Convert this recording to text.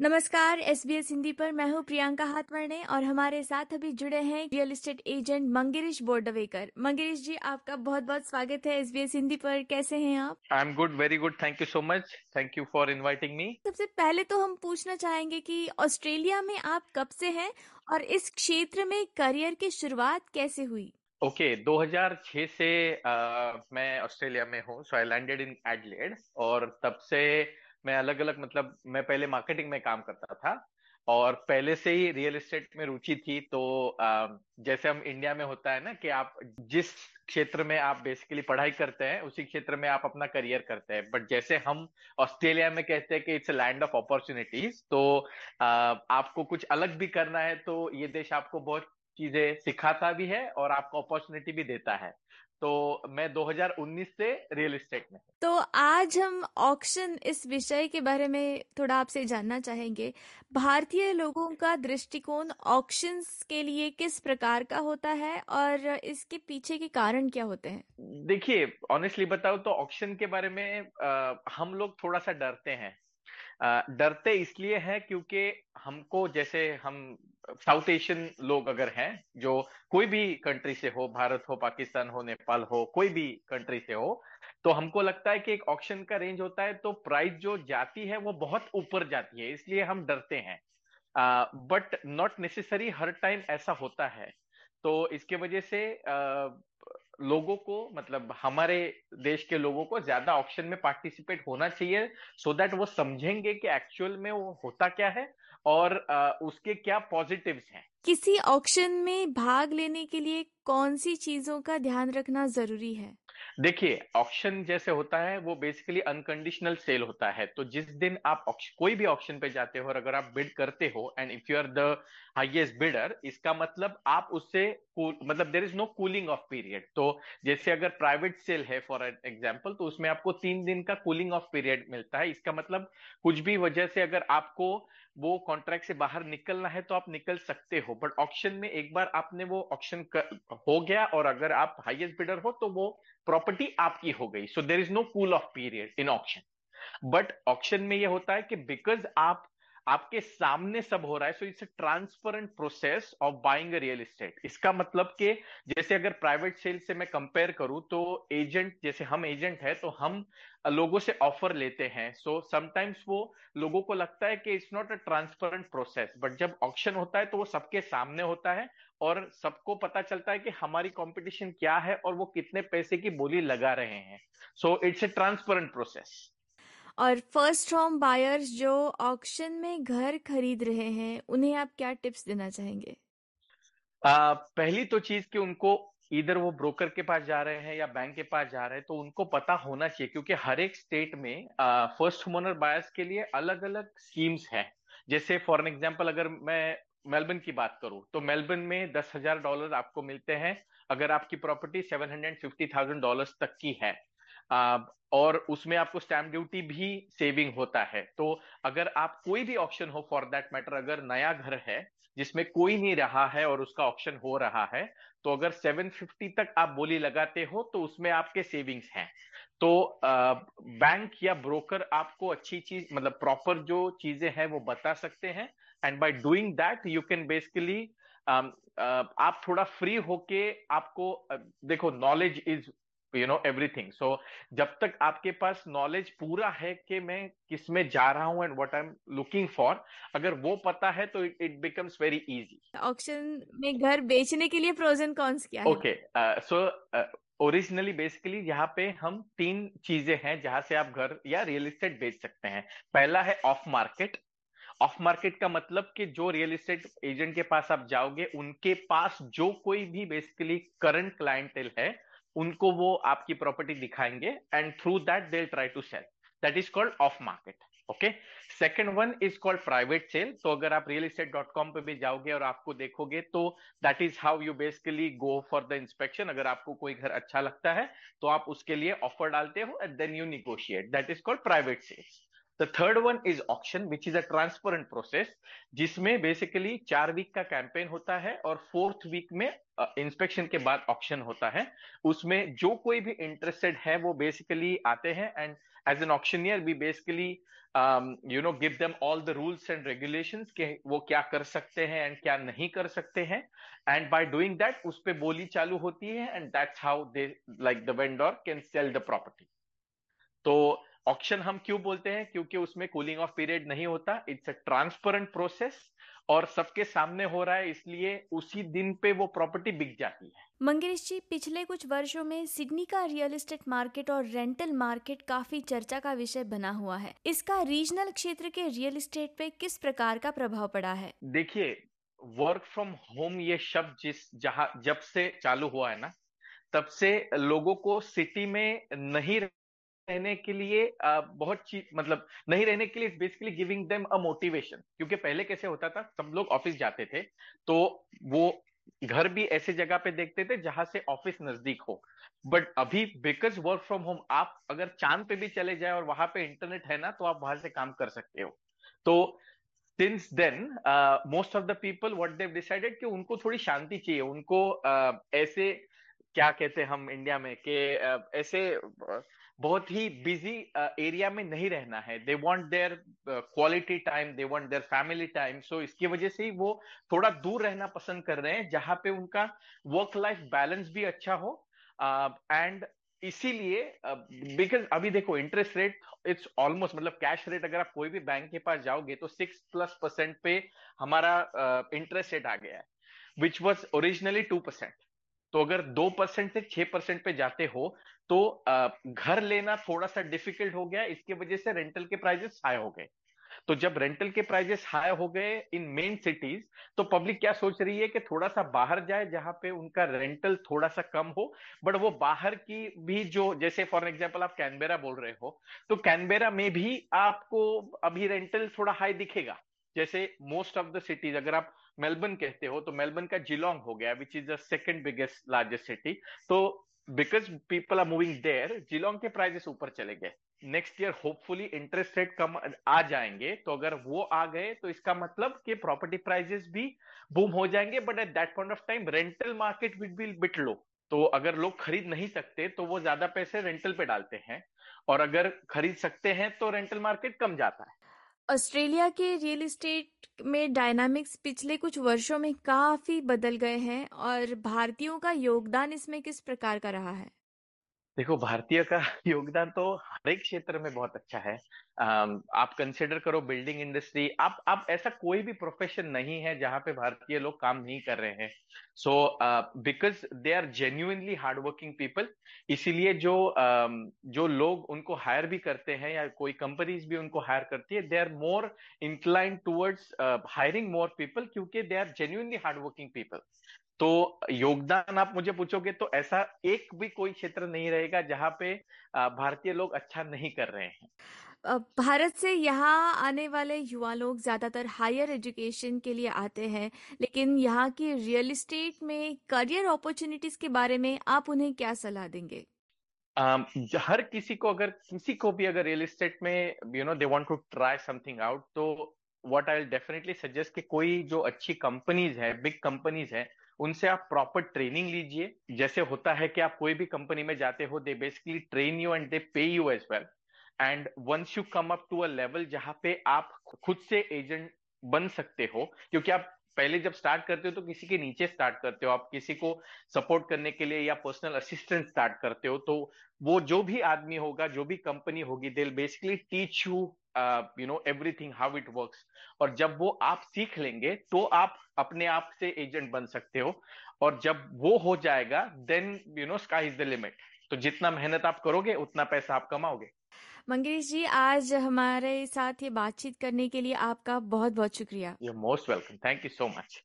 नमस्कार S B S Hindi पर मैं हूँ प्रियंका हाथवर्णे और हमारे साथ अभी जुड़े हैं real estate agent Mangirish Bordwekar. Mangirish ji आपका बहुत बहुत स्वागत है एस बी एस हिंदी पर। कैसे हैं आप? I am good very good thank you so much thank you for inviting me सबसे पहले तो हम पूछना चाहेंगे कि ऑस्ट्रेलिया में आप कब से हैं और इस क्षेत्र में करियर की शुरुआत कैसे हुई? ओके okay, 2006 से uh, मैं ऑस्ट्रेलिया में हूँ सो आई लैंडेड इन एडलेड और तब से मैं अलग अलग मतलब मैं पहले मार्केटिंग में काम करता था और पहले से ही रियल एस्टेट में रुचि थी तो जैसे हम इंडिया में होता है ना कि आप जिस क्षेत्र में आप बेसिकली पढ़ाई करते हैं, उसी क्षेत्र में आप अपना करियर करते हैं। बट जैसे हम ऑस्ट्रेलिया में कहते हैं कि इट्स लैंड ऑफ़ अपॉर्चुनिटीज़ तो आपको कुछ अलग भी करना है तो ये देश आपको बहुत चीज़ें सिखाता भी है और आपको अपॉर्चुनिटी भी देता है। तो मैं 2019 से रियल एस्टेट में तो आज हम ऑक्शन इस विषय के बारे में थोड़ा आपसे जानना चाहेंगे। भारतीय लोगों का दृष्टिकोण ऑक्शंस के लिए किस प्रकार का होता है और इसके पीछे के कारण क्या होते हैं? देखिए ऑनेस्टली बताओ तो ऑक्शन के बारे में आ, हम लोग थोड़ा सा डरते हैं। डरते इसलिए हैं क्योंकि हमको जैसे हम साउथ एशियन लोग अगर हैं जो कोई भी कंट्री से हो भारत हो पाकिस्तान हो नेपाल हो कोई भी कंट्री से हो तो हमको लगता है कि एक ऑप्शन का रेंज होता है तो प्राइस जो जाती है वो बहुत ऊपर जाती है इसलिए हम डरते हैं। बट नॉट नेसेसरी हर टाइम ऐसा होता है। तो इसके वजह से uh, लोगों को मतलब हमारे देश के लोगों को ज़्यादा ऑप्शन में पार्टिसिपेट होना चाहिए सो so दैट वो समझेंगे कि एक्चुअल में वो होता क्या है और आ, उसके क्या पॉजिटिव्स हैं। किसी ऑप्शन में भाग लेने के लिए कौन सी चीज़ों का ध्यान रखना ज़रूरी है? देखिए ऑप्शन जैसे होता है, वो बेसिकली अनकंडीशनल सेल होता है। तो जिस दिन आप कोई भी ऑप्शन पे जाते हो और अगर आप बिड करते हो and if you are the highest bidder इसका मतलब आप उससे मतलब there is no cooling off period तो जैसे अगर प्राइवेट सेल है फॉर एग्ज़ाम्पल तो उसमें आपको तीन दिन का कूलिंग ऑफ़ पीरियड मिलता है। इसका मतलब कुछ भी वजह से अगर आपको वो कॉन्ट्रैक्ट से बाहर निकलना है तो आप निकल सकते हो बट ऑप्शन में एक बार आपने वो ऑप्शन हो गया और अगर आप हाईएस्ट बिडर हो तो वो प्रॉपर्टी आपकी हो गई। So there is no cool off period in option but option में ये होता है कि बिकॉज़ आप आपके सामने सब हो रहा है so it's a transparent process of buying a real estate इसका मतलब कि जैसे अगर प्राइवेट सेल से मैं कंपेयर करूँ तो एजेंट जैसे हम एजेंट है तो हम लोगों से ऑफ़र लेते हैं. सो so, समटाइम्स वो लोगों को लगता है कि it's not a transparent process but जब ऑप्शन होता है तो वो सबके सामने होता है और सबको पता चलता है कि हमारी कंपटीशन क्या है और वो कितने पैसे की बोली लगा रहे हैं. So it's a transparent process और फ़र्स्ट होम बायर्स जो ऑक्शन में घर खरीद रहे हैं उन्हें आप क्या टिप्स देना चाहेंगे? आ, पहली तो चीज़ कि उनको इधर वो ब्रोकर के पास जा रहे हैं या बैंक के पास जा रहे हैं तो उनको पता होना चाहिए क्योंकि हर एक स्टेट में फ़र्स्ट होमोनर बायर्स के लिए अलग अलग स्कीम्स हैं। जैसे फॉर एग्ज़ाम्पल अगर मैं मेलबर्न की बात करूँ तो मेलबर्न में दस हज़ार डॉलर आपको मिलते हैं अगर आपकी property seven hundred fifty thousand dollar तक की है। और उसमें आपको स्टैम्प ड्यूटी भी सेविंग होता है। तो अगर आप कोई भी ऑप्शन हो फॉर दैट मैटर अगर नया घर है, जिसमें कोई नहीं रहा है और उसका ऑप्शन हो रहा है तो अगर 750 तक आप बोली लगाते हो तो उसमें आपके सेविंग्स हैं। तो बैंक या ब्रोकर आपको अच्छी चीज़ मतलब प्रॉपर जो चीज़ें हैं, वो बता सकते हैं। And by doing that you can basically आप थोड़ा फ्री होके आपको देखो knowledge is you know everything so जब तक आपके पास नॉलेज पूरा है कि मैं किसमें जा रहा हूँ and what I am looking for अगर वो पता है तो it becomes very easy auction में घर बेचने के लिए प्रोजन कौन क्या है? ओके सो ओरिजिनली बेसिकली यहाँ पे हम तीन चीज़ें हैं जहाँ से आप घर या रियल इस्टेट बेच सकते हैं। पहला है ऑफ़ मार्केट ऑफ़ मार्केट का मतलब कि जो रियल एस्टेट एजेंट के पास आप जाओगे उनके पास जो कोई भी बेसिकली करंट क्लाइंटेल है उनको वो आपकी प्रॉपर्टी दिखाएँगे and through that they try to sell that is called off market okay second one is called private sale तो अगर आप रियल इस्टेट डॉट कॉम पे भी जाओगे और आपको देखोगे तो that is how you basically go for the inspection अगर आपको कोई घर अच्छा लगता है तो आप उसके लिए ऑफ़र डालते हो and then you negotiate that is called private sales the third one is auction which is a transparent process जिसमें बेसिकली चार वीक का कैंपेन होता है और फोर्थ वीक में इंस्पेक्शन के बाद ऑक्शन होता है। उसमें जो कोई भी इंटरेस्टेड है, वो बेसिकली आते हैं and as an auctioneer we basically you know give them all the rules and regulations के वो क्या कर सकते हैं एंड क्या नहीं कर सकते हैं। एंड बाय डूइंग दैट उस पर बोली चालू होती है and that's how they like the vendor can sell the property तो ऑक्शन हम क्यों बोलते हैं? क्योंकि उसमें कूलिंग ऑफ़ पीरियड नहीं होता। इट्स अ ट्रांसपेरेंट प्रोसेस और सबके सामने हो रहा है इसलिए उसी दिन पे वो प्रॉपर्टी बिक जाती है। मंगेश जी पिछले कुछ वर्षों में सिडनी का रियल एस्टेट मार्केट और रेंटल मार्केट काफ़ी चर्चा का विषय बना हुआ है। इसका रीजनल क्षेत्र के रियल एस्टेट पे किस प्रकार का प्रभाव पड़ा है? देखिए वर्क फ्रॉम होम ये शब्द जिस जहाँ जब से चालू हुआ है ना तब से लोगों को सिटी में नहीं रहने के लिए बहुत चीज़ मतलब नहीं रहने के लिए basically giving them a motivation क्योंकि पहले कैसे होता था सब लोग ऑफ़िस जाते थे तो वो घर भी ऐसे जगह पे देखते थे जहाँ से ऑफ़िस नज़दीक हो. बट अभी बिकॉज़ वर्क फ्रॉम होम आप अगर चाँद पे भी चले जाए और वहाँ पे इंटरनेट है ना तो आप वहाँ से काम कर सकते हो. तो since then most of the people what they decided कि उनको थोड़ी शांति चाहिए उनको uh, ऐसे क्या कहते हैं हम इंडिया में कि ऐसे बहुत ही बिज़ी एरिया में नहीं रहना है। They want their quality time they want their family time so इसकी वजह से ही वो थोड़ा दूर रहना पसंद कर रहे हैं जहाँ पे उनका वर्क लाइफ बैलेंस भी अच्छा हो। एंड uh, इसीलिए बिकॉज़ uh, अभी देखो इंटरेस्ट रेट इट्स ऑलमोस्ट मतलब कैश रेट अगर आप कोई भी बैंक के पास जाओगे तो सिक्स प्लस परसेंट पे हमारा इंटरेस्ट uh, रेट आ गया है which was originally two percent तो अगर दो परसेंट से छह परसेंट पे जाते हो तो घर लेना थोड़ा सा डिफ़िकल्ट हो गया, इसकी वजह से रेंटल के प्राइजेस हाई हो गए। तो जब रेंटल के प्राइजेस हाई हो गए इन मेन सिटीज़ तो पब्लिक क्या सोच रही है कि थोड़ा सा बाहर जाए, जहाँ पे उनका रेंटल थोड़ा सा कम हो बट वो बाहर की भी जो, जैसे फॉर एग्जांपल आप कैनबेरा बोल रहे हो तो कैनबेरा में भी आपको अभी रेंटल थोड़ा हाई दिखेगा। जैसे मोस्ट ऑफ़ द सिटीज़ अगर आप मेलबर्न कहते हो तो मेलबर्न का जिलोंग हो गया which is the second biggest largest city तो because people are moving there Geelong के प्राइजेस ऊपर चले गए. Next year hopefully interest rate कम आ जाएँगे. तो अगर वो आ गए तो इसका मतलब कि प्रॉपर्टी प्राइजेस भी बूम हो जाएँगे but at that point of time rental market will be bit low तो अगर लोग खरीद नहीं सकते तो वो ज़्यादा पैसे रेंटल पे डालते हैं. और अगर खरीद सकते हैं तो रेंटल मार्केट कम जाता है. ऑस्ट्रेलिया के रियल इस्टेट में डायनामिक्स पिछले कुछ वर्षों में काफ़ी बदल गए हैं और भारतीयों का योगदान इसमें किस प्रकार का रहा है? देखो, भारतीय का योगदान तो हर एक क्षेत्र में बहुत अच्छा है। आप कंसिडर करो बिल्डिंग इंडस्ट्री आप आप ऐसा कोई भी प्रोफेशन नहीं है जहाँ पे भारतीय लोग काम नहीं कर रहे हैं। So because they are genuinely hard working people इसीलिए जो uh, जो लोग उनको हायर भी करते हैं या कोई कंपनीज़ भी उनको हायर करती है they are more incline towards hiring more people क्योंकि they are genuinely hard working people तो योगदान आप मुझे पूछोगे तो ऐसा एक भी कोई क्षेत्र नहीं रहेगा जहाँ पे भारतीय लोग अच्छा नहीं कर रहे हैं। भारत से यहाँ आने वाले युवा लोग ज़्यादातर हायर एजुकेशन के लिए आते हैं लेकिन यहाँ की रियल एस्टेट में करियर अपॉर्चुनिटीज़ के बारे में आप उन्हें क्या सलाह देंगे? um, हर किसी को अगर किसी को भी अगर रियल एस्टेट में you know they want to try something out तो व्हाट आई डेफिनेटली सजेस्ट कि कोई जो अच्छी कंपनीज़ है बिग कंपनीज़ है उनसे आप प्रॉपर ट्रेनिंग लीजिए। जैसे होता है कि आप कोई भी कंपनी में जाते हो they basically train you and they pay you as well and once you come up to a level जहाँ पे आप खुद से एजेंट बन सकते हो, क्योंकि आप पहले जब स्टार्ट करते हो तो किसी के नीचे स्टार्ट करते हो। आप किसी को सपोर्ट करने के लिए या पर्सनल असिस्टेंट स्टार्ट करते हो तो वो जो भी आदमी होगा, जो भी कंपनी होगी they basically teach you you know everything how it works और जब वो आप सीख लेंगे तो आप अपने आप से एजेंट बन सकते हो। और जब वो हो जाएगा then you know sky is the limit तो जितना मेहनत आप करोगे उतना पैसा आप कमाओगे। मंगेश जी आज हमारे साथ ये बातचीत करने के लिए आपका बहुत बहुत शुक्रिया। You most welcome thank you so much